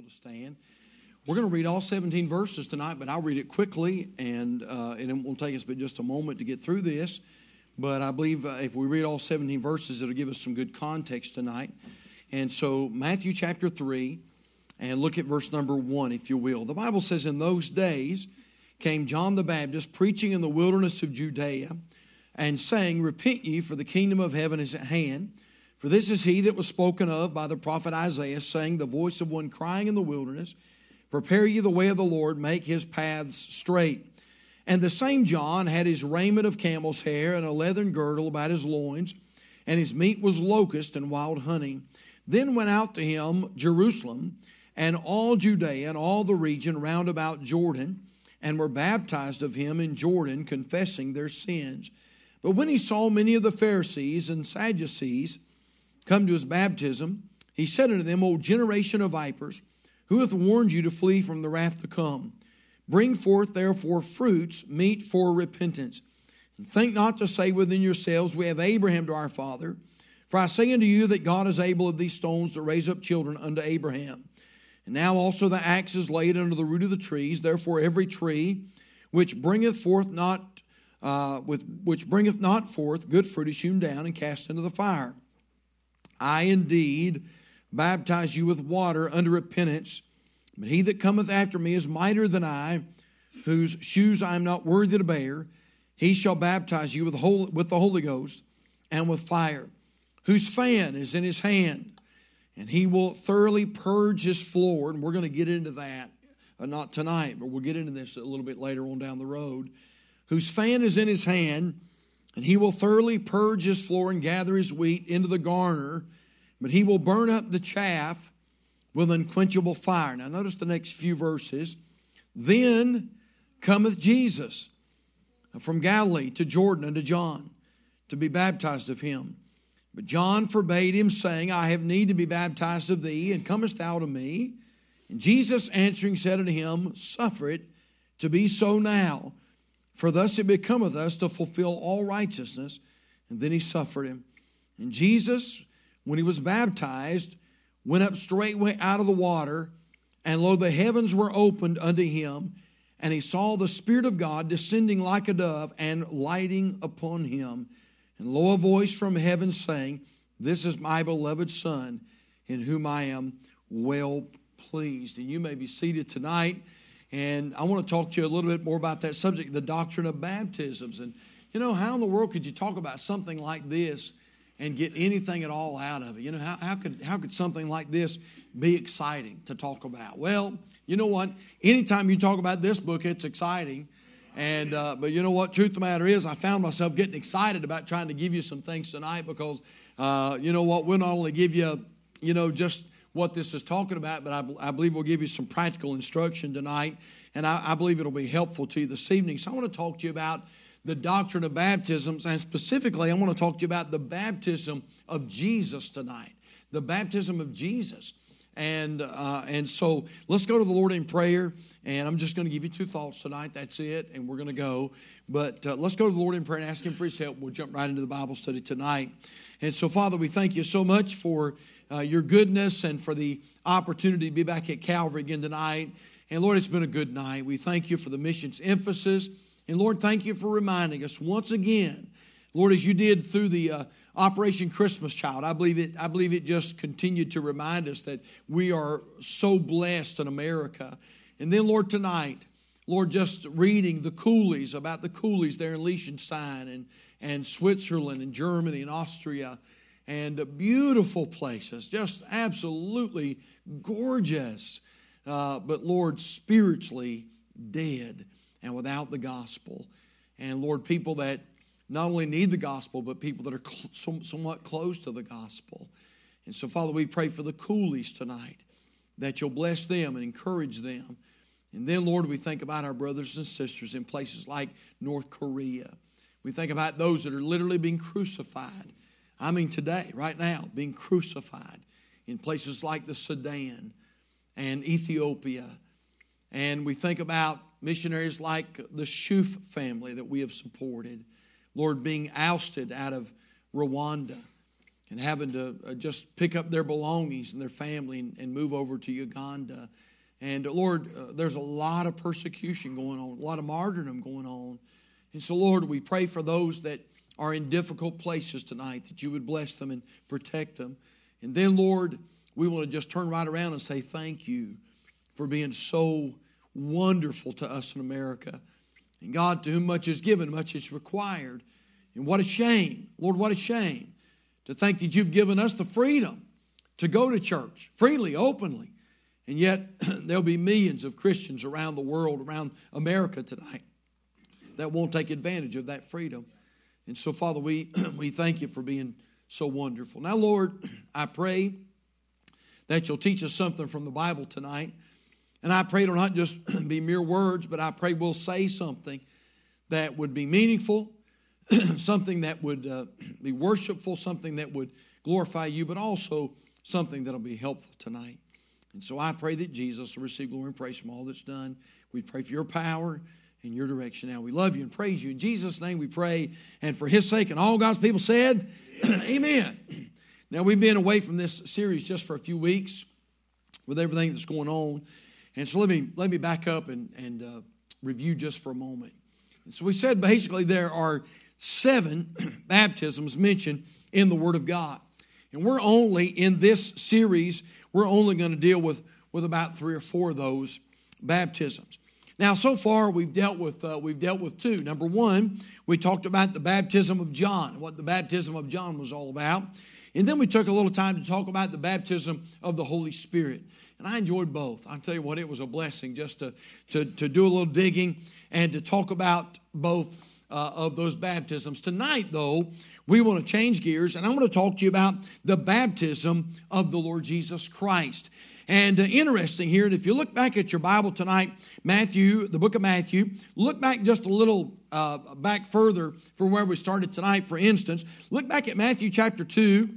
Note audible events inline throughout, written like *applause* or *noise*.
people to stand. We're going to read all 17 verses tonight, but I'll read it quickly, and, uh, and it won't take us but just a moment to get through this. But I believe uh, if we read all 17 verses, it'll give us some good context tonight. And so, Matthew chapter 3, and look at verse number 1, if you will. The Bible says, In those days came John the Baptist preaching in the wilderness of Judea and saying, Repent ye, for the kingdom of heaven is at hand. For this is he that was spoken of by the prophet Isaiah, saying, The voice of one crying in the wilderness, Prepare ye the way of the Lord, make his paths straight. And the same John had his raiment of camel's hair and a leathern girdle about his loins, and his meat was locust and wild honey. Then went out to him Jerusalem and all Judea and all the region round about Jordan, and were baptized of him in Jordan, confessing their sins. But when he saw many of the Pharisees and Sadducees, come to his baptism, he said unto them, O generation of vipers, who hath warned you to flee from the wrath to come? Bring forth therefore fruits meet for repentance. And think not to say within yourselves, We have Abraham to our father. For I say unto you that God is able of these stones to raise up children unto Abraham. And now also the axe is laid under the root of the trees. Therefore, every tree which bringeth forth not uh, with, which bringeth not forth good fruit is hewn down and cast into the fire. I indeed baptize you with water under repentance, but he that cometh after me is mightier than I, whose shoes I am not worthy to bear. He shall baptize you with, whole, with the Holy Ghost and with fire, whose fan is in his hand, and he will thoroughly purge his floor. And we're going to get into that, uh, not tonight, but we'll get into this a little bit later on down the road. Whose fan is in his hand, and he will thoroughly purge his floor and gather his wheat into the garner, but he will burn up the chaff with unquenchable fire. Now, notice the next few verses. Then cometh Jesus from Galilee to Jordan unto John to be baptized of him. But John forbade him, saying, I have need to be baptized of thee, and comest thou to me? And Jesus answering said unto him, Suffer it to be so now, for thus it becometh us to fulfill all righteousness. And then he suffered him. And Jesus, when he was baptized, went up straightway out of the water, and lo, the heavens were opened unto him, and he saw the Spirit of God descending like a dove and lighting upon him. And lo, a voice from heaven saying, This is my beloved Son, in whom I am well pleased. And you may be seated tonight. And I want to talk to you a little bit more about that subject, the doctrine of baptisms. And, you know, how in the world could you talk about something like this and get anything at all out of it? You know, how, how, could, how could something like this be exciting to talk about? Well, you know what? Anytime you talk about this book, it's exciting. And, uh, but you know what? Truth of the matter is, I found myself getting excited about trying to give you some things tonight because, uh, you know what? We'll not only give you, you know, just what this is talking about, but I, I believe we'll give you some practical instruction tonight, and I, I believe it'll be helpful to you this evening. So I want to talk to you about the doctrine of baptisms, and specifically, I want to talk to you about the baptism of Jesus tonight. The baptism of Jesus. And, uh, and so let's go to the Lord in prayer. And I'm just going to give you two thoughts tonight. That's it. And we're going to go. But uh, let's go to the Lord in prayer and ask Him for His help. We'll jump right into the Bible study tonight. And so, Father, we thank you so much for uh, your goodness and for the opportunity to be back at Calvary again tonight. And Lord, it's been a good night. We thank you for the missions emphasis. And Lord, thank you for reminding us once again, Lord, as you did through the uh, Operation Christmas Child, I believe it. I believe it just continued to remind us that we are so blessed in America. And then, Lord, tonight, Lord, just reading the coolies about the coolies there in Liechtenstein and, and Switzerland and Germany and Austria and beautiful places, just absolutely gorgeous. Uh, but Lord, spiritually dead and without the gospel. And Lord, people that not only need the gospel, but people that are cl- somewhat close to the gospel. And so, Father, we pray for the coolies tonight that you'll bless them and encourage them. And then, Lord, we think about our brothers and sisters in places like North Korea. We think about those that are literally being crucified I mean, today, right now, being crucified in places like the Sudan and Ethiopia. And we think about missionaries like the Shuf family that we have supported, Lord, being ousted out of Rwanda. and having to uh, just pick up their belongings and their family and, move over to Uganda. And uh, Lord, uh, there's a lot of persecution going on, a lot of martyrdom going on. And so, Lord, we pray for those that are in difficult places tonight that you would bless them and protect them. And then, Lord, we want to just turn right around and say thank you for being so wonderful to us in America. And God, to whom much is given, much is required. And what a shame, Lord, what a shame to think that you've given us the freedom to go to church freely, openly. And yet, *clears throat* there'll be millions of Christians around the world, around America tonight, that won't take advantage of that freedom. And so, Father, we, *clears throat* we thank you for being so wonderful. Now, Lord, *clears throat* I pray that you'll teach us something from the Bible tonight. And I pray it'll not just *clears throat* be mere words, but I pray we'll say something that would be meaningful, something that would uh, be worshipful, something that would glorify you, but also something that'll be helpful tonight. And so I pray that Jesus will receive glory and praise from all that's done. We pray for your power and your direction now. We love you and praise you. In Jesus' name we pray, and for his sake, and all God's people said, *clears throat* Amen. *clears throat* Now, we've been away from this series just for a few weeks with everything that's going on. And so let me, let me back up and, and uh, review just for a moment. And so we said basically there are seven *clears throat* baptisms mentioned in the Word of God. And we're only, in this series, we're only going to deal with, with about three or four of those baptisms. Now, so far we've dealt with uh, we've dealt with two. Number one, we talked about the baptism of John, what the baptism of John was all about, and then we took a little time to talk about the baptism of the Holy Spirit. And I enjoyed both. I'll tell you what, it was a blessing just to, to, to do a little digging and to talk about both uh, of those baptisms. Tonight, though, we want to change gears and I want to talk to you about the baptism of the Lord Jesus Christ. And uh, interesting here, and if you look back at your Bible tonight, Matthew, the book of Matthew, look back just a little uh, back further from where we started tonight, for instance. Look back at Matthew chapter 2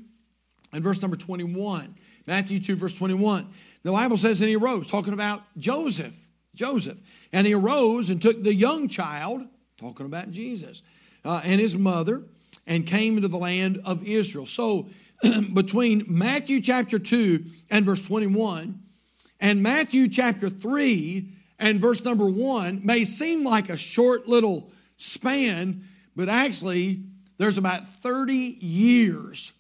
and verse number 21. Matthew 2, verse 21. The Bible says, and he arose, talking about Joseph. Joseph. And he arose and took the young child, talking about Jesus, uh, and his mother, and came into the land of Israel. So, *clears throat* between Matthew chapter 2 and verse 21 and Matthew chapter 3 and verse number 1 may seem like a short little span, but actually, there's about 30 years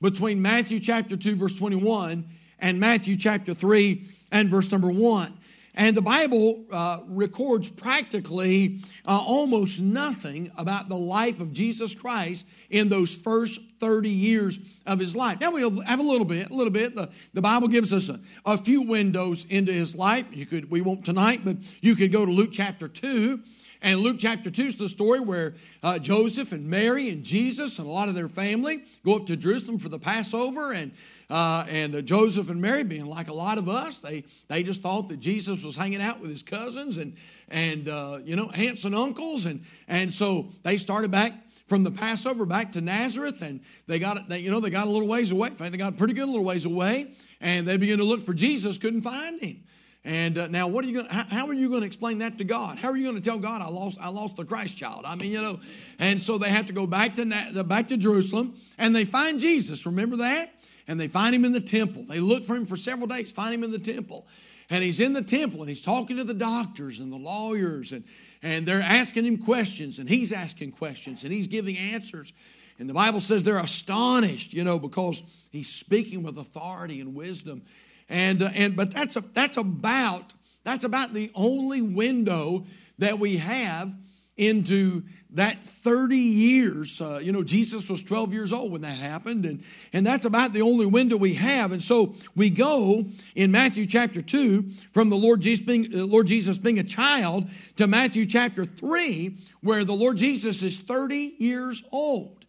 between Matthew chapter 2, verse 21, and Matthew chapter 3 and verse number 1. And the Bible uh, records practically uh, almost nothing about the life of Jesus Christ in those first 30 years of his life. Now we have a little bit, a little bit. The, the Bible gives us a, a few windows into his life. You could, we won't tonight, but you could go to Luke chapter 2 and Luke chapter 2 is the story where uh, Joseph and Mary and Jesus and a lot of their family go up to Jerusalem for the Passover. And, uh, and uh, Joseph and Mary, being like a lot of us, they, they just thought that Jesus was hanging out with his cousins and, and uh, you know, aunts and uncles. And, and so they started back from the Passover back to Nazareth, and they got they, you know they got a little ways away. In fact, they got a pretty good little ways away, and they began to look for Jesus, couldn't find him. And uh, now, what are you going? How, how, are you going to explain that to God? How are you going to tell God I lost I lost the Christ child? I mean, you know. And so they have to go back to back to Jerusalem, and they find Jesus. Remember that? And they find him in the temple. They look for him for several days, find him in the temple, and he's in the temple, and he's talking to the doctors and the lawyers, and and they're asking him questions, and he's asking questions, and he's giving answers. And the Bible says they're astonished, you know, because he's speaking with authority and wisdom. And, uh, and but that's, a, that's about that's about the only window that we have into that 30 years. Uh, you know, Jesus was 12 years old when that happened, and, and that's about the only window we have. And so we go in Matthew chapter 2 from the Lord Jesus being, uh, Lord Jesus being a child to Matthew chapter 3, where the Lord Jesus is 30 years old.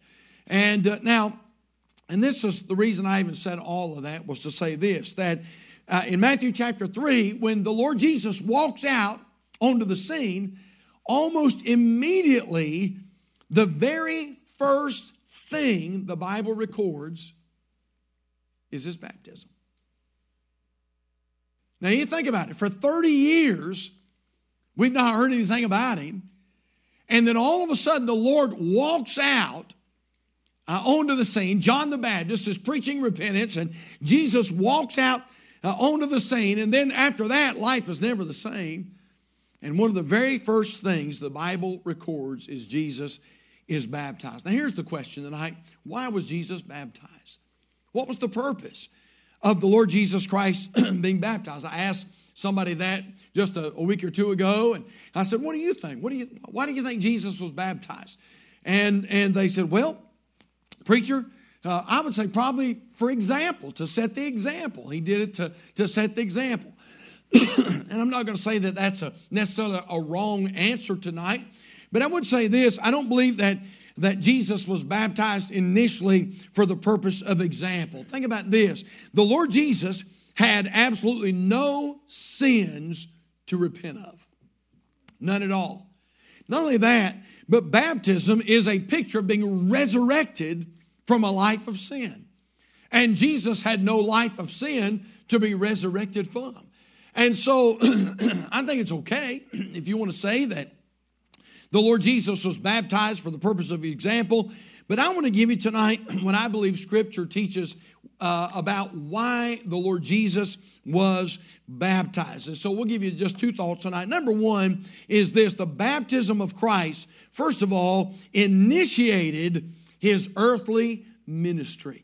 And uh, now, and this is the reason I even said all of that was to say this that uh, in Matthew chapter 3, when the Lord Jesus walks out onto the scene, almost immediately, the very first thing the Bible records is his baptism. Now, you think about it. For 30 years, we've not heard anything about him. And then all of a sudden, the Lord walks out uh, onto the scene. John the Baptist is preaching repentance, and Jesus walks out uh, onto the scene. And then after that, life is never the same. And one of the very first things the Bible records is Jesus is baptized. Now, here's the question tonight why was Jesus baptized? What was the purpose of the Lord Jesus Christ *clears throat* being baptized? I asked somebody that just a, a, week or two ago, and I said, "What do you think? What do you? Why do you think Jesus was baptized?" And and they said, "Well, preacher." Uh, I would say probably for example, to set the example. He did it to, to set the example. *clears throat* and I'm not going to say that that's a necessarily a wrong answer tonight, but I would say this I don't believe that, that Jesus was baptized initially for the purpose of example. Think about this the Lord Jesus had absolutely no sins to repent of, none at all. Not only that, but baptism is a picture of being resurrected from a life of sin. And Jesus had no life of sin to be resurrected from. And so *clears throat* I think it's okay *clears throat* if you want to say that the Lord Jesus was baptized for the purpose of example. But I want to give you tonight *clears throat* what I believe Scripture teaches uh, about why the Lord Jesus was baptized. And so we'll give you just two thoughts tonight. Number one is this the baptism of Christ, first of all, initiated his earthly ministry.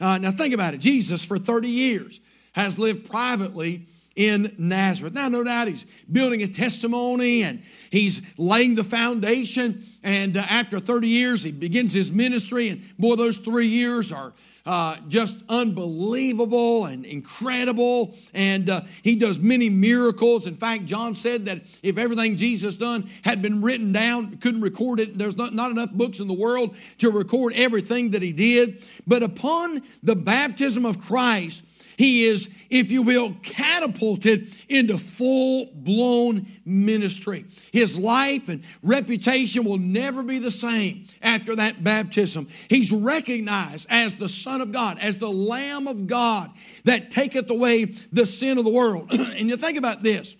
Uh, now, think about it. Jesus, for 30 years, has lived privately in Nazareth. Now, no doubt he's building a testimony and he's laying the foundation. And uh, after 30 years, he begins his ministry. And boy, those three years are uh, just unbelievable and incredible. And uh, he does many miracles. In fact, John said that if everything Jesus done had been written down, couldn't record it. There's not, not enough books in the world to record everything that he did. But upon the baptism of Christ, he is, if you will, catapulted into full blown ministry. His life and reputation will never be the same after that baptism. He's recognized as the Son of God, as the Lamb of God that taketh away the sin of the world. *clears throat* and you think about this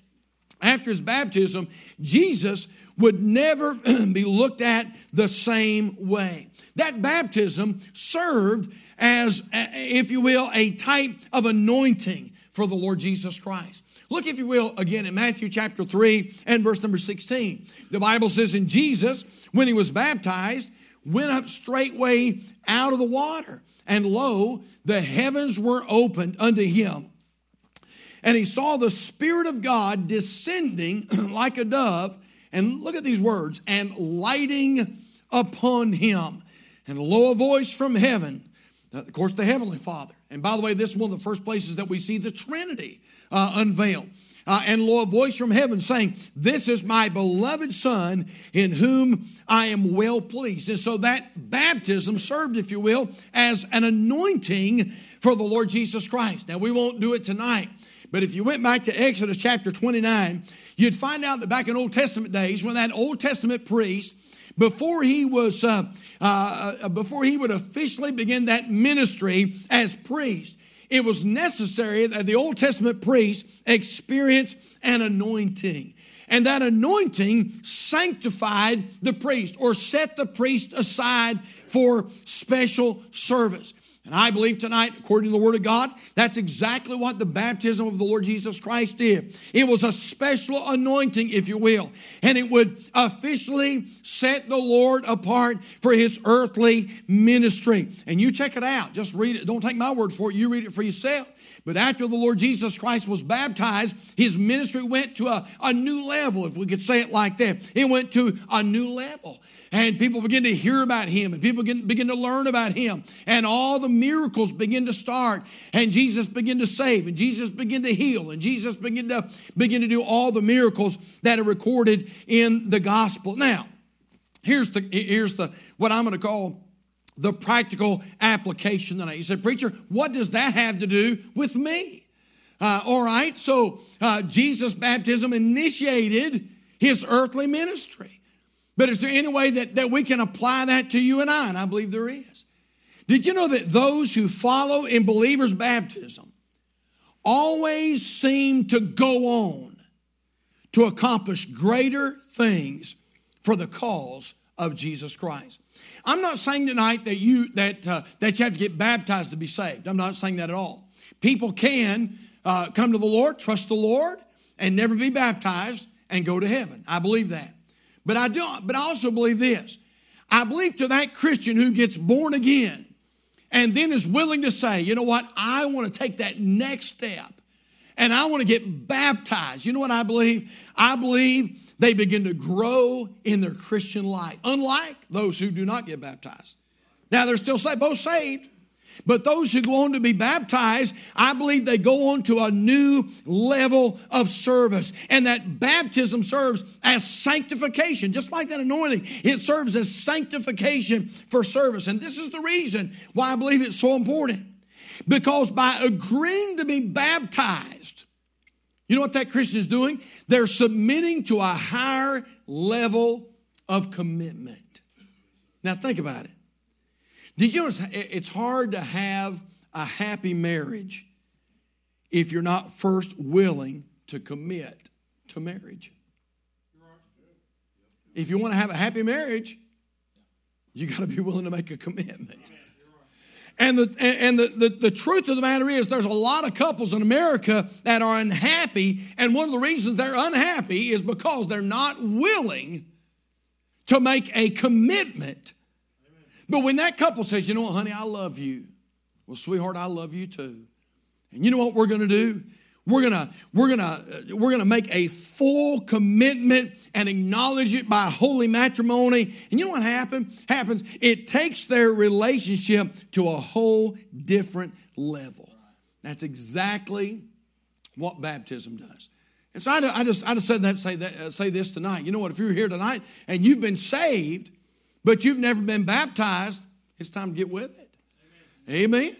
after his baptism, Jesus would never *clears throat* be looked at the same way. That baptism served as, if you will, a type of anointing for the Lord Jesus Christ. Look, if you will, again in Matthew chapter 3 and verse number 16. The Bible says, In Jesus, when he was baptized, went up straightway out of the water. And lo, the heavens were opened unto him. And he saw the Spirit of God descending *clears throat* like a dove. And look at these words, and lighting upon him. And lo, a voice from heaven of course, the Heavenly Father. And by the way, this is one of the first places that we see the Trinity uh, unveiled. Uh, and lo, a voice from heaven saying, This is my beloved Son in whom I am well pleased. And so that baptism served, if you will, as an anointing for the Lord Jesus Christ. Now, we won't do it tonight, but if you went back to Exodus chapter 29, you'd find out that back in Old Testament days, when that Old Testament priest before he was uh, uh, uh, before he would officially begin that ministry as priest it was necessary that the old testament priest experience an anointing. And that anointing sanctified the priest or set the priest aside for special service and I believe tonight, according to the Word of God, that's exactly what the baptism of the Lord Jesus Christ did. It was a special anointing, if you will, and it would officially set the Lord apart for his earthly ministry. And you check it out. Just read it. Don't take my word for it. You read it for yourself. But after the Lord Jesus Christ was baptized, his ministry went to a, a new level, if we could say it like that. It went to a new level and people begin to hear about him and people begin, begin to learn about him. And all the miracles begin to start and jesus begin to save and jesus begin to heal and jesus begin to begin to do all the miracles that are recorded in the gospel. Now here's the here's the what i'm going to call the practical application tonight. You said preacher what does that have to do with me? Uh, all right so uh, jesus baptism initiated his earthly ministry but is there any way that, that we can apply that to you and I? And I believe there is. Did you know that those who follow in believers' baptism always seem to go on to accomplish greater things for the cause of Jesus Christ? I'm not saying tonight that you that uh, that you have to get baptized to be saved. I'm not saying that at all. People can uh, come to the Lord, trust the Lord, and never be baptized and go to heaven. I believe that. But I do. But I also believe this. I believe to that Christian who gets born again and then is willing to say, you know what, I want to take that next step and I want to get baptized. You know what I believe? I believe they begin to grow in their Christian life, unlike those who do not get baptized. Now they're still saved, both saved, but those who go on to be baptized, I believe they go on to a new level of service. And that baptism serves as sanctification, just like that anointing. It serves as sanctification for service. And this is the reason why I believe it's so important. Because by agreeing to be baptized, you know what that Christian is doing? They're submitting to a higher level of commitment. Now, think about it. Did you notice it's hard to have a happy marriage if you're not first willing to commit to marriage? If you want to have a happy marriage, you got to be willing to make a commitment. And, the, and the, the, the, truth of the matter is, there's a lot of couples in America that are unhappy. And one of the reasons they're unhappy is because they're not willing to make a commitment. But when that couple says, you know what, honey, I love you. Well, sweetheart, I love you too. And you know what we're going to do? We're gonna, we're gonna, we're gonna make a full commitment and acknowledge it by holy matrimony. And you know what happen, happens? It takes their relationship to a whole different level. That's exactly what baptism does. And so I, I just, I just said that, say that, uh, say this tonight. You know what? If you're here tonight and you've been saved, but you've never been baptized, it's time to get with it. Amen. Amen.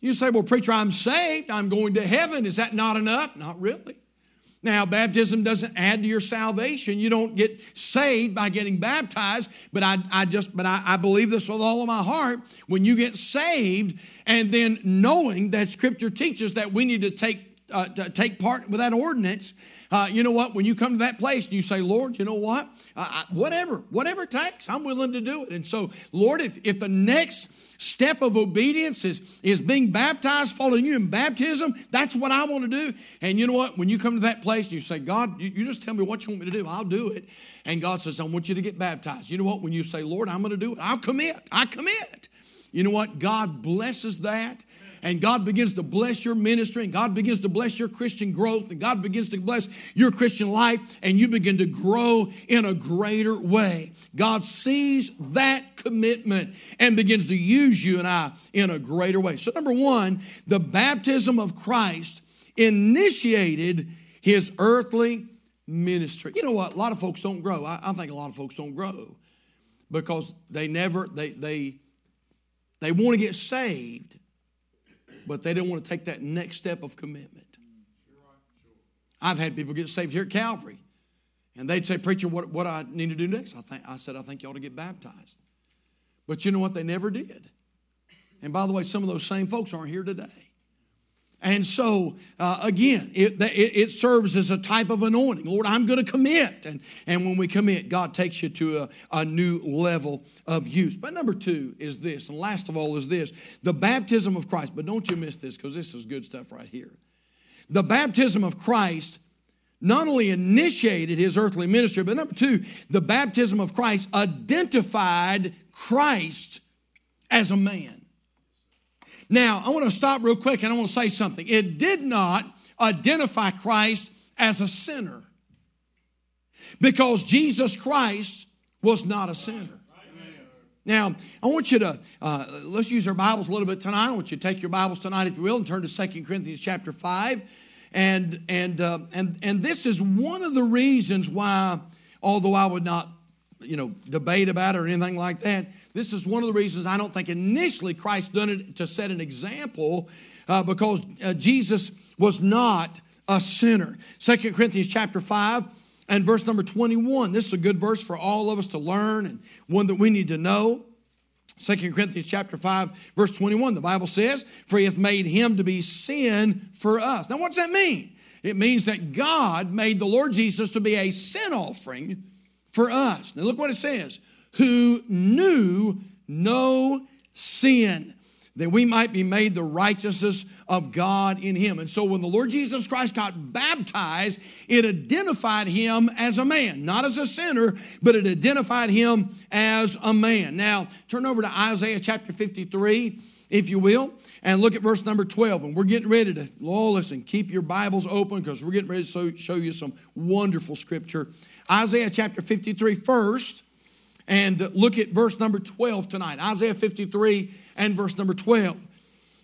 You say, well, preacher, I'm saved. I'm going to heaven. Is that not enough? Not really. Now, baptism doesn't add to your salvation. You don't get saved by getting baptized, but I, I just, but I, I believe this with all of my heart. When you get saved, and then knowing that Scripture teaches that we need to take uh, to take part with that ordinance, uh, you know what? When you come to that place and you say, Lord, you know what? Uh, whatever, whatever it takes, I'm willing to do it. And so, Lord, if, if the next step of obedience is, is being baptized, following you in baptism. That's what I want to do. And you know what? When you come to that place and you say, God, you, you just tell me what you want me to do, I'll do it. And God says, I want you to get baptized. You know what? When you say, Lord, I'm going to do it, I'll commit. I commit. You know what? God blesses that and God begins to bless your ministry, and God begins to bless your Christian growth, and God begins to bless your Christian life, and you begin to grow in a greater way. God sees that commitment and begins to use you and I in a greater way. So, number one, the baptism of Christ initiated his earthly ministry. You know what? A lot of folks don't grow. I, I think a lot of folks don't grow because they never, they, they, they want to get saved, but they don't want to take that next step of commitment. I've had people get saved here at Calvary, and they'd say, Preacher, what, what I need to do next? I, think, I said, I think you ought to get baptized. But you know what? They never did. And by the way, some of those same folks aren't here today. And so, uh, again, it, it, serves as a type of anointing. Lord, I'm going to commit. And, and when we commit, God takes you to a, a new level of use. But number two is this, and last of all is this the baptism of Christ. But don't you miss this because this is good stuff right here. The baptism of Christ not only initiated his earthly ministry, but number two, the baptism of Christ identified Christ as a man. Now, I want to stop real quick and I want to say something. It did not identify Christ as a sinner because Jesus Christ was not a sinner. Now, I want you to, uh, let's use our Bibles a little bit tonight. I want you to take your Bibles tonight, if you will, and turn to 2 Corinthians chapter 5. And, and, uh, and, and this is one of the reasons why, although I would not, you know, debate about it or anything like that, this is one of the reasons I don't think initially Christ done it to set an example uh, because uh, Jesus was not a sinner. Second Corinthians chapter 5 and verse number 21. This is a good verse for all of us to learn and one that we need to know. Second Corinthians chapter 5, verse 21, the Bible says, For he hath made him to be sin for us. Now, what does that mean? It means that God made the Lord Jesus to be a sin offering for us. Now, look what it says who knew no sin, that we might be made the righteousness of God in him. And so when the Lord Jesus Christ got baptized, it identified him as a man, not as a sinner, but it identified him as a man. Now, turn over to Isaiah chapter 53 if you will, and look at verse number 12. And we're getting ready to, oh, listen, keep your Bibles open because we're getting ready to show you some wonderful scripture. Isaiah chapter 53 first, and look at verse number 12 tonight. Isaiah 53 and verse number 12.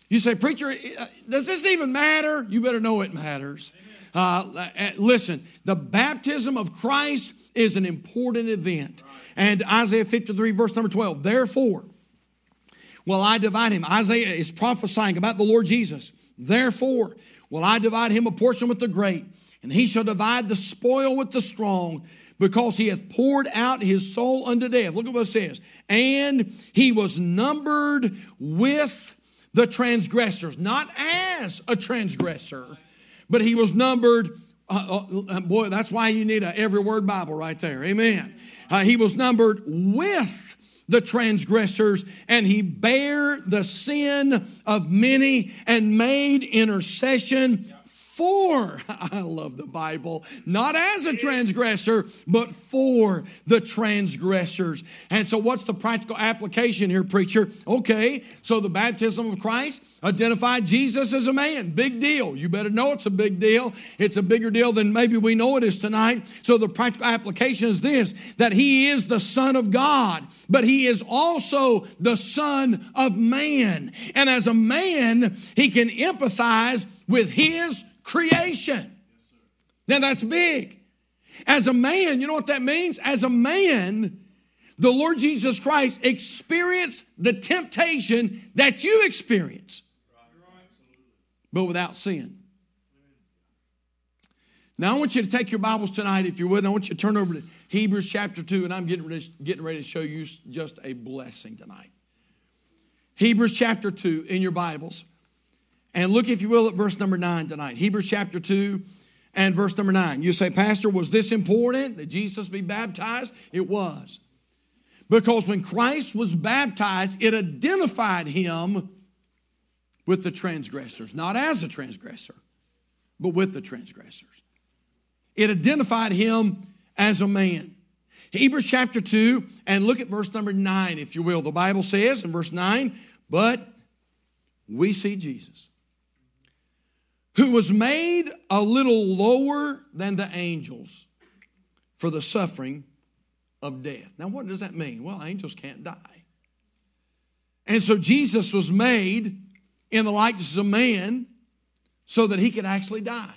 You say, Preacher, uh, does this even matter? You better know it matters. Uh, uh, listen, the baptism of Christ is an important event. And Isaiah 53, verse number 12. Therefore, will I divide him. Isaiah is prophesying about the Lord Jesus. Therefore, will I divide him a portion with the great, and he shall divide the spoil with the strong, because he hath poured out his soul unto death. Look at what it says. And he was numbered with the transgressors, not as a transgressor, but he was numbered. Uh, uh, boy, that's why you need a every word Bible right there. Amen. Uh, he was numbered with the transgressors, and he bare the sin of many and made intercession for, *laughs* I love the Bible, not as a transgressor, but for the transgressors. And so, what's the practical application here, preacher? Okay, so the baptism of Christ identified Jesus as a man. Big deal. You better know it's a big deal. It's a bigger deal than maybe we know it is tonight. So, the practical application is this that he is the Son of God, but he is also the Son of man. And as a man, he can empathize with his creation. Now that's big. As a man, you know what that means? As a man, the Lord Jesus Christ experienced the temptation that you experience, but without sin. Now, I want you to take your Bibles tonight, if you would. I want you to turn over to Hebrews chapter 2, and I'm getting ready, getting ready to show you just a blessing tonight. Hebrews chapter 2 in your Bibles. And look, if you will, at verse number nine tonight. Hebrews chapter 2 and verse number nine. You say, Pastor, was this important that Jesus be baptized? It was. Because when Christ was baptized, it identified him with the transgressors, not as a transgressor, but with the transgressors. It identified him as a man. Hebrews chapter 2, and look at verse number 9, if you will. The Bible says in verse 9, but we see Jesus who was made a little lower than the angels for the suffering of death. Now, what does that mean? Well, angels can't die. And so Jesus was made in the likeness of man so that he could actually die.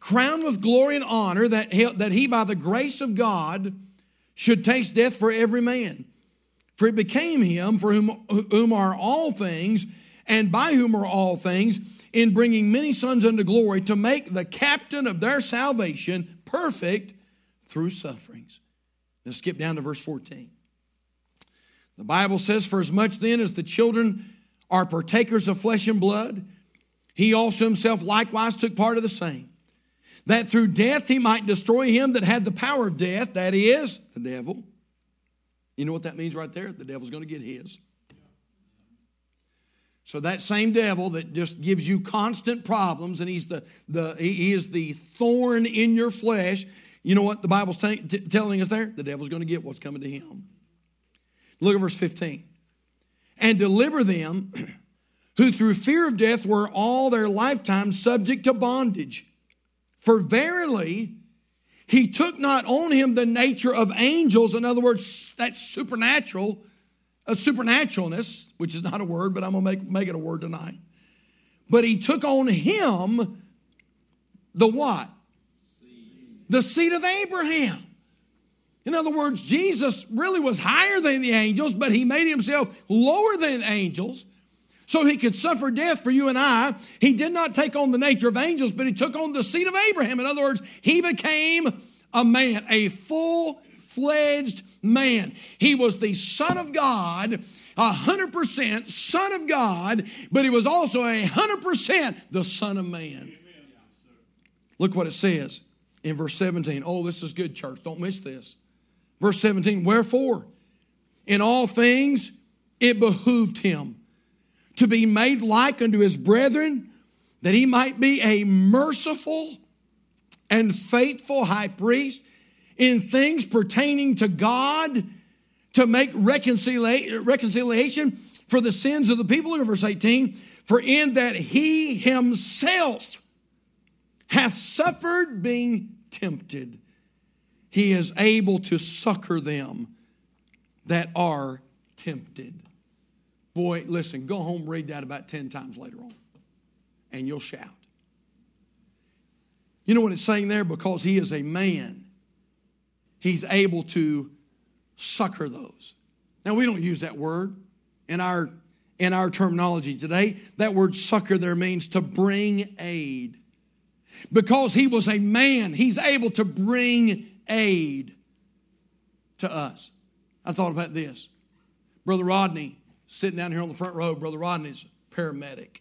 Crowned with glory and honor that he, that he, by the grace of God, should taste death for every man. For it became him for whom, whom are all things, and by whom are all things in bringing many sons unto glory to make the captain of their salvation perfect through sufferings. Now skip down to verse 14. The Bible says, For as much then as the children are partakers of flesh and blood, he also himself likewise took part of the same, that through death he might destroy him that had the power of death, that is, the devil. You know what that means right there? The devil's going to get his. So that same devil that just gives you constant problems, and he's the, the he is the thorn in your flesh. You know what the Bible's t- t- telling us there? The devil's going to get what's coming to him. Look at verse 15. And deliver them *clears throat* who through fear of death were all their lifetime subject to bondage. For verily, he took not on him the nature of angels, in other words, that's supernatural, a supernaturalness, which is not a word, but I'm going to make, make it a word tonight. But he took on him the what? Seed. The seed of Abraham. In other words, Jesus really was higher than the angels, but he made himself lower than angels so he could suffer death for you and I. He did not take on the nature of angels, but he took on the seed of Abraham. In other words, he became a man, a full fledged man. He was the Son of God, a hundred percent Son of God, but he was also a hundred percent the Son of Man. Look what it says in verse 17. Oh, this is good, church. Don't miss this. Verse 17, wherefore, in all things it behooved him to be made like unto his brethren, that he might be a merciful and faithful high priest in things pertaining to God to make reconciliation for the sins of the people. In verse 18, for in that he himself hath suffered being tempted, he is able to succor them that are tempted. Boy, listen, go home, read that about 10 times later on, and you'll shout. You know what it's saying there? Because he is a man, he's able to succor those. Now, we don't use that word in our, in our terminology today. That word succor there means to bring aid. Because he was a man, he's able to bring aid to us. I thought about this. Brother Rodney, sitting down here on the front row, Brother Rodney's paramedic.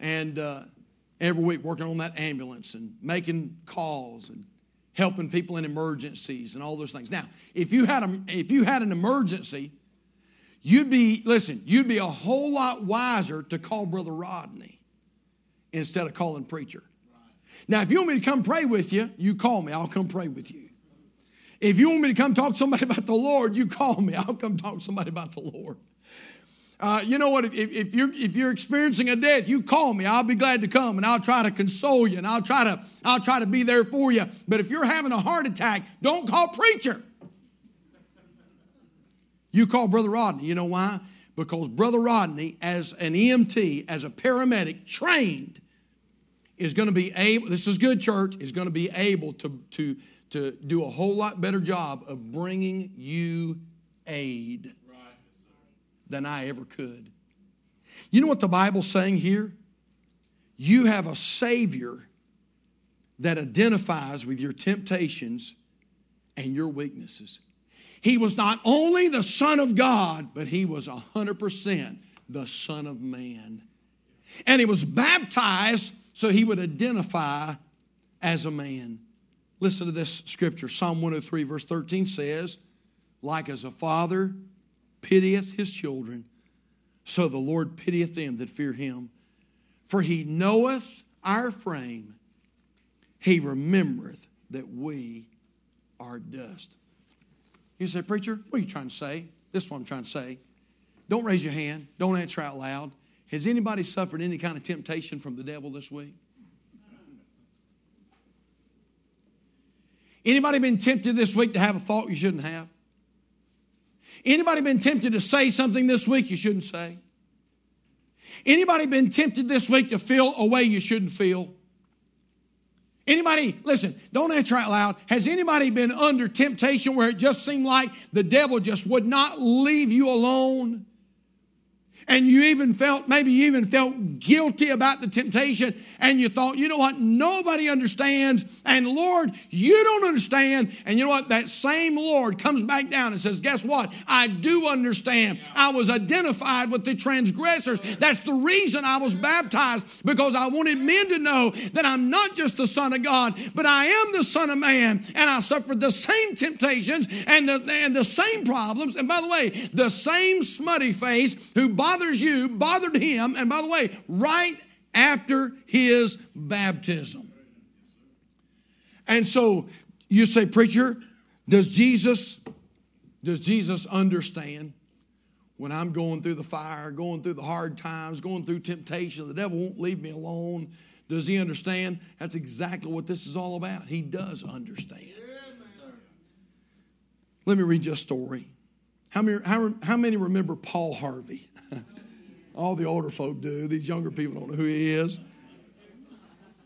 And uh, every week working on that ambulance and making calls and helping people in emergencies and all those things. Now, if you had a, if you had an emergency, you'd be listen, you'd be a whole lot wiser to call Brother Rodney instead of calling preacher. Now, if you want me to come pray with you, you call me. I'll come pray with you. If you want me to come talk to somebody *laughs* about the Lord, you call me. I'll come talk to somebody about the Lord. Uh, you know what? If, if, you're if you're experiencing a death, you call me. I'll be glad to come, and I'll try to console you, and I'll try to I'll try to be there for you. But if you're having a heart attack, don't call preacher. You call Brother Rodney. You know why? Because Brother Rodney, as an EMT, as a paramedic, trained, is going to be able. This is good, church. Is going to be able to to to do a whole lot better job of bringing you aid than I ever could. You know what the Bible's saying here? You have a Savior that identifies with your temptations and your weaknesses. He was not only the Son of God, but he was 100% the Son of Man. And he was baptized so he would identify as a man. Listen to this scripture Psalm 103, verse 13 says, Like as a father pitieth his children, so the Lord pitieth them that fear him. For he knoweth our frame, he remembereth that we are dust. You say, Preacher, what are you trying to say? This is what I'm trying to say. Don't raise your hand, don't answer out loud. Has anybody suffered any kind of temptation from the devil this week? Anybody been tempted this week to have a thought you shouldn't have? Anybody been tempted to say something this week you shouldn't say? Anybody been tempted this week to feel a way you shouldn't feel? Anybody, listen, don't answer out loud. Has anybody been under temptation where it just seemed like the devil just would not leave you alone? And you even felt, maybe you even felt guilty about the temptation, and you thought, you know what, nobody understands, and Lord, you don't understand. And you know what, that same Lord comes back down and says, Guess what? I do understand. I was identified with the transgressors. That's the reason I was baptized, because I wanted men to know that I'm not just the Son of God, but I am the Son of Man, and I suffered the same temptations and the, and the same problems. And by the way, the same smutty face who bothered bothers you bothered him, and by the way, right after his baptism. And so you say, Preacher, does Jesus, does Jesus understand when I'm going through the fire, going through the hard times, going through temptation, the devil won't leave me alone? Does he understand? That's exactly what this is all about. He does understand. Let me read you a story. How many, how, how many remember Paul Harvey? All the older folk do. These younger people don't know who he is.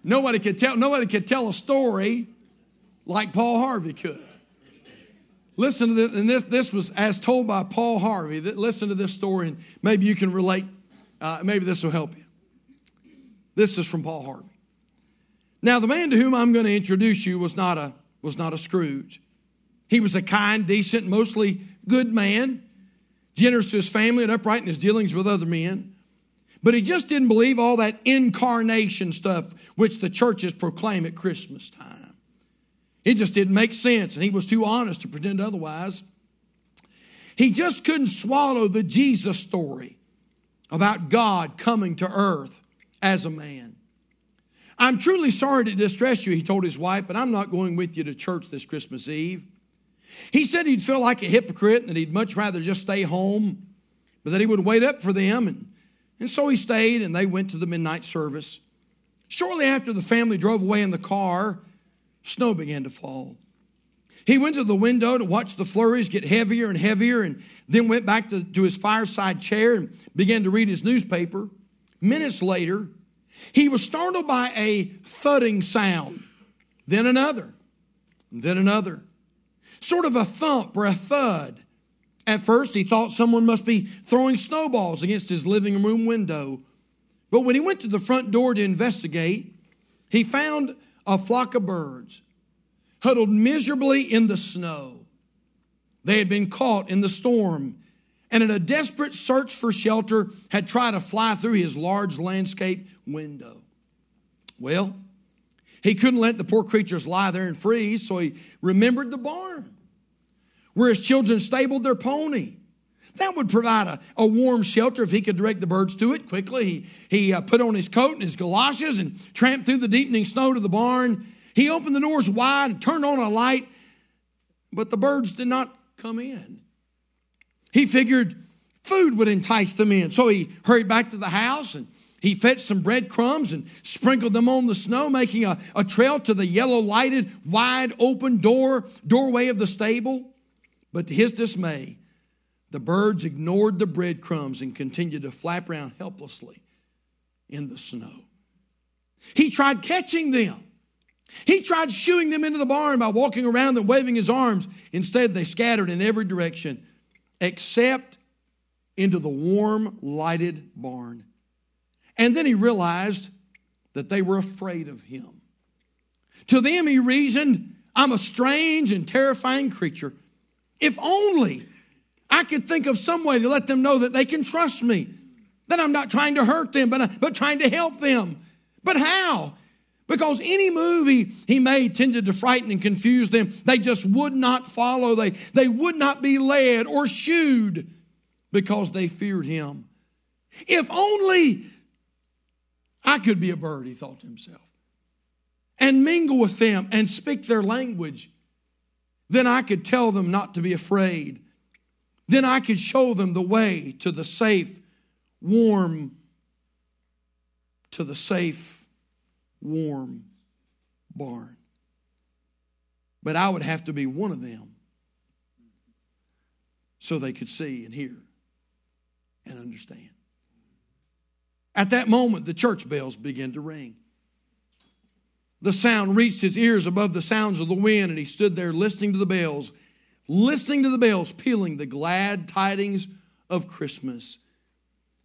Nobody could tell, nobody could tell a story like Paul Harvey could. Listen to this, and this, this was as told by Paul Harvey. Listen to this story, and maybe you can relate. Uh, maybe this will help you. This is from Paul Harvey. Now, the man to whom I'm going to introduce you was not a, was not a Scrooge. He was a kind, decent, mostly good man generous to his family and upright in his dealings with other men. But he just didn't believe all that incarnation stuff which the churches proclaim at Christmas time. It just didn't make sense, and he was too honest to pretend otherwise. He just couldn't swallow the Jesus story about God coming to earth as a man. I'm truly sorry to distress you, he told his wife, but I'm not going with you to church this Christmas Eve. He said he'd feel like a hypocrite and that he'd much rather just stay home, but that he would wait up for them. And, and so he stayed and they went to the midnight service. Shortly after the family drove away in the car, snow began to fall. He went to the window to watch the flurries get heavier and heavier and then went back to, to his fireside chair and began to read his newspaper. Minutes later, he was startled by a thudding sound, then another, then another. Sort of a thump or a thud. At first, he thought someone must be throwing snowballs against his living room window. But when he went to the front door to investigate, he found a flock of birds huddled miserably in the snow. They had been caught in the storm and in a desperate search for shelter had tried to fly through his large landscape window. Well, he couldn't let the poor creatures lie there and freeze, so he remembered the barn where his children stabled their pony. That would provide a, a warm shelter if he could direct the birds to it quickly. He, he uh, put on his coat and his galoshes and tramped through the deepening snow to the barn. He opened the doors wide and turned on a light, but the birds did not come in. He figured food would entice them in. So he hurried back to the house and he fetched some breadcrumbs and sprinkled them on the snow, making a, a trail to the yellow lighted, wide open door, doorway of the stable. But to his dismay, the birds ignored the breadcrumbs and continued to flap around helplessly in the snow. He tried catching them. He tried shooing them into the barn by walking around them, waving his arms. Instead, they scattered in every direction except into the warm, lighted barn. And then he realized that they were afraid of him. To them, he reasoned, I'm a strange and terrifying creature. If only I could think of some way to let them know that they can trust me, that I'm not trying to hurt them, but, uh, but trying to help them. But how? Because any movie he made tended to frighten and confuse them. They just would not follow. They, they would not be led or shooed because they feared him. If only I could be a bird, he thought to himself, and mingle with them and speak their language. Then I could tell them not to be afraid. Then I could show them the way to the safe, warm, to the safe, warm barn. But I would have to be one of them so they could see and hear and understand. At that moment, the church bells began to ring. The sound reached his ears above the sounds of the wind, and he stood there listening to the bells, listening to the bells, pealing the glad tidings of Christmas.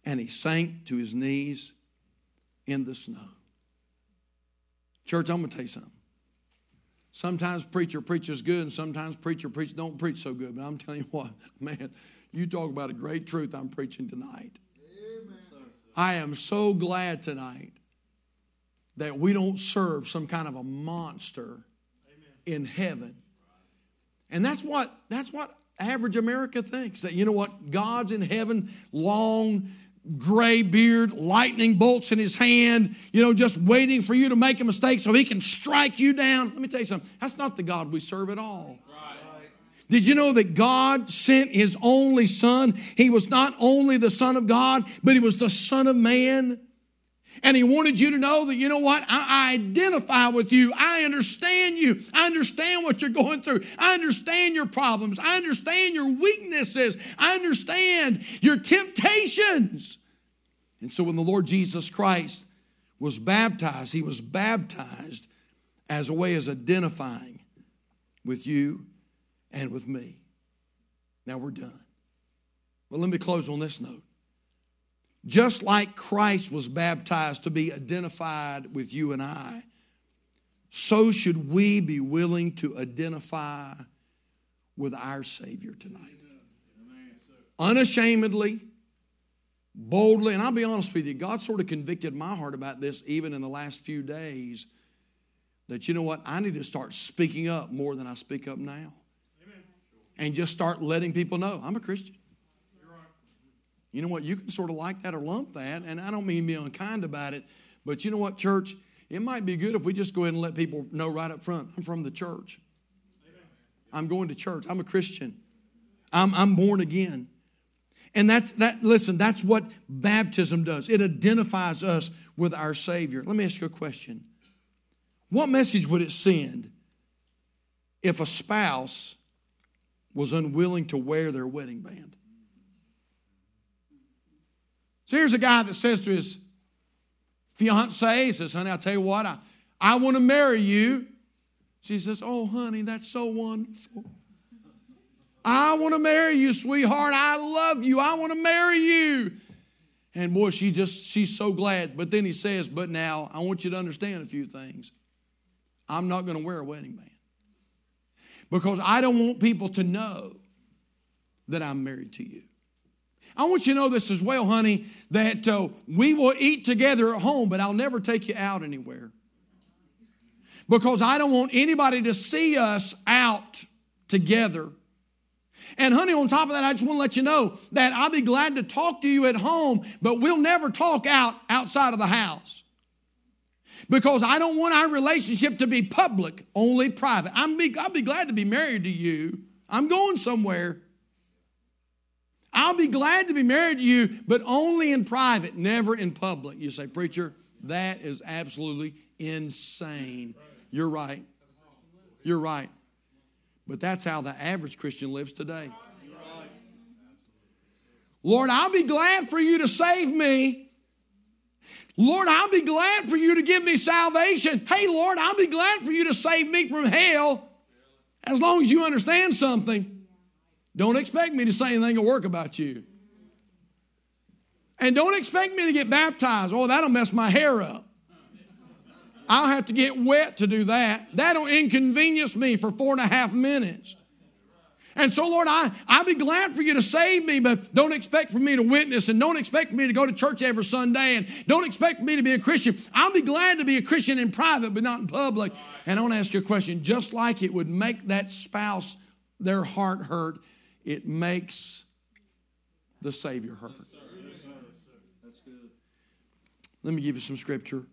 And he sank to his knees in the snow. Church, I'm going to tell you something. Sometimes preacher preaches good, and sometimes preacher preach don't preach so good. But I'm telling you what, *laughs* man, you talk about a great truth I'm preaching tonight. I am so glad tonight that we don't serve some kind of a monster Amen. in heaven. And that's what that's what average America thinks that you know what God's in heaven long gray beard, lightning bolts in his hand, you know, just waiting for you to make a mistake so he can strike you down. Let me tell you something. That's not the God we serve at all. Did you know that God sent his only son? He was not only the son of God, but he was the son of man. And he wanted you to know that, you know what? I, identify with you. I understand you. I understand what you're going through. I understand your problems. I understand your weaknesses. I understand your temptations. And so when the Lord Jesus Christ was baptized, he was baptized as a way of identifying with you and with me. Now we're done. But let me close on this note. Just like Christ was baptized to be identified with you and I, so should we be willing to identify with our Savior tonight. Unashamedly, boldly, and I'll be honest with you, God sort of convicted my heart about this even in the last few days that you know what, I need to start speaking up more than I speak up now. And just start letting people know I'm a Christian. You know what? You can sort of like that or lump that, and I don't mean be unkind about it, but you know what, church? It might be good if we just go ahead and let people know right up front I'm from the church. I'm going to church. I'm a Christian. I'm, I'm born again. And that's that, listen, that's what baptism does. It identifies us with our Savior. Let me ask you a question. What message would it send if a spouse was unwilling to wear their wedding band? So here's a guy that says to his fiance, he says, honey, I'll tell you what, I, I want to marry you. She says, oh, honey, that's so wonderful. I want to marry you, sweetheart. I love you. I want to marry you. And boy, she just, she's so glad. But then he says, But now I want you to understand a few things. I'm not going to wear a wedding band because I don't want people to know that I'm married to you. I want you to know this as well, honey, that uh, we will eat together at home, but I'll never take you out anywhere. Because I don't want anybody to see us out together. And, honey, on top of that, I just want to let you know that I'll be glad to talk to you at home, but we'll never talk out outside of the house. Because I don't want our relationship to be public, only private. I'm be, I'll be glad to be married to you. I'm going somewhere. I'll be glad to be married to you, but only in private, never in public. You say, Preacher, that is absolutely insane. You're right. You're right. But that's how the average Christian lives today. Lord, I'll be glad for you to save me. Lord, I'll be glad for you to give me salvation. Hey, Lord, I'll be glad for you to save me from hell as long as you understand something. Don't expect me to say anything will work about you. And don't expect me to get baptized. Oh, that'll mess my hair up. I'll have to get wet to do that. That'll inconvenience me for four and a half minutes. And so, Lord, I, I'll be glad for you to save me, but don't expect for me to witness and don't expect for me to go to church every Sunday and don't expect for me to be a Christian. I'll be glad to be a Christian in private, but not in public. And I want to ask you a question just like it would make that spouse their heart hurt, it makes the Savior hurt. Let me give you some scripture.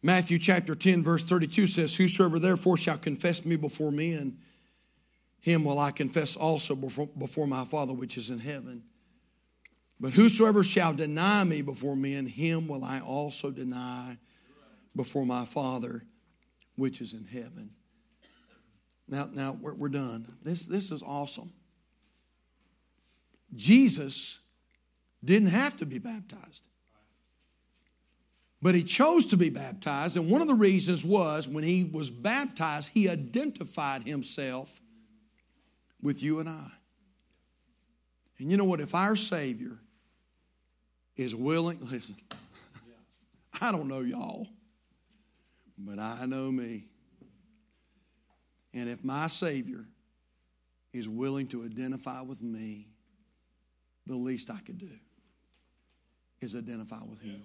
Matthew chapter 10, verse 32 says, Whosoever therefore shall confess me before men, him will I confess also before, before my Father which is in heaven. But whosoever shall deny me before men, him will I also deny before my Father which is in heaven. Now, now we're, we're done. This, this is awesome. Jesus didn't have to be baptized. But he chose to be baptized, and one of the reasons was when he was baptized, he identified himself with you and I. And you know what? If our Savior is willing, listen, *laughs* I don't know y'all, but I know me. And if my Savior is willing to identify with me, the least I could do is identify with him.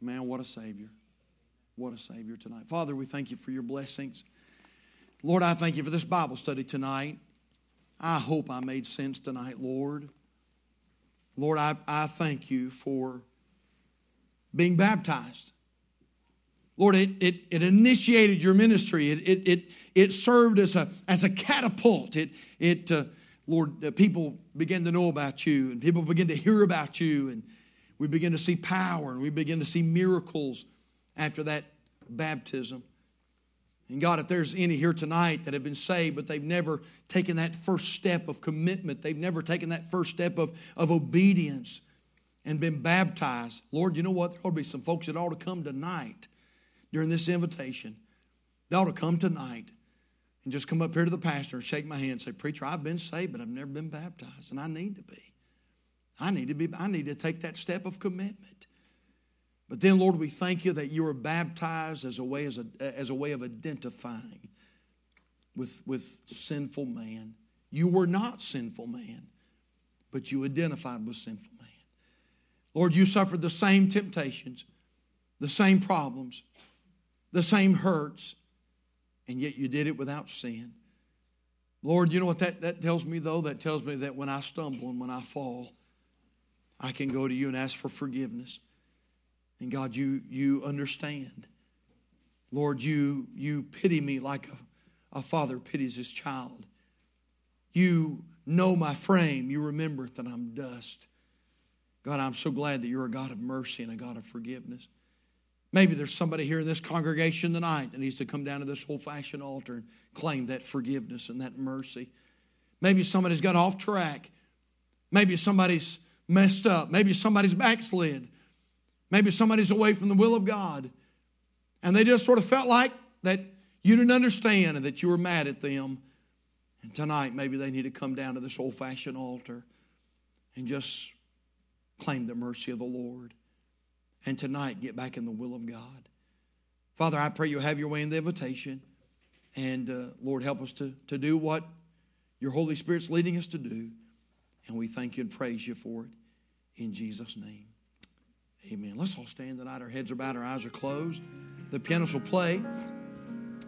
Man, what a Savior. What a Savior tonight. Father, we thank you for your blessings. Lord, I thank you for this Bible study tonight. I hope I made sense tonight, Lord. Lord, I, I thank you for being baptized. Lord, it, it, it initiated your ministry. It, it, it, it served as a, as a catapult. It, it, uh, Lord, uh, people begin to know about you and people begin to hear about you and we begin to see power and we begin to see miracles after that baptism. And God, if there's any here tonight that have been saved, but they've never taken that first step of commitment, they've never taken that first step of, of obedience and been baptized, Lord, you know what? There ought to be some folks that ought to come tonight during this invitation. They ought to come tonight and just come up here to the pastor and shake my hand and say, Preacher, I've been saved, but I've never been baptized, and I need to be. I need to be, I need to take that step of commitment. But then, Lord, we thank you that you were baptized as a way, as a, as a way of identifying with, with sinful man. You were not sinful man, but you identified with sinful man. Lord, you suffered the same temptations, the same problems, the same hurts, and yet you did it without sin. Lord, you know what that, that tells me, though? That tells me that when I stumble and when I fall, I can go to you and ask for forgiveness. And God, you, you understand. Lord, you, you pity me like a, a father pities his child. You know my frame. You remember that I'm dust. God, I'm so glad that you're a God of mercy and a God of forgiveness. Maybe there's somebody here in this congregation tonight that needs to come down to this old fashioned altar and claim that forgiveness and that mercy. Maybe somebody's got off track. Maybe somebody's messed up. Maybe somebody's backslid. Maybe somebody's away from the will of God. And they just sort of felt like that you didn't understand and that you were mad at them. And tonight, maybe they need to come down to this old fashioned altar and just claim the mercy of the Lord and tonight get back in the will of God. Father, I pray you have your way in the invitation. And uh, Lord, help us to, to do what your Holy Spirit's leading us to do. And we thank you and praise you for it in Jesus' name. Amen. Let's all stand tonight. Our heads are bowed, our eyes are closed. The pianist will play.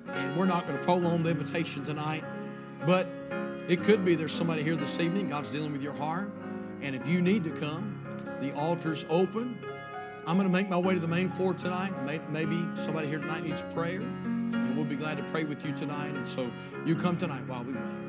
And we're not going to prolong the invitation tonight, but it could be there's somebody here this evening. God's dealing with your heart. And if you need to come, the altar's open. I'm going to make my way to the main floor tonight. Maybe somebody here tonight needs prayer, and we'll be glad to pray with you tonight. And so you come tonight while we wait.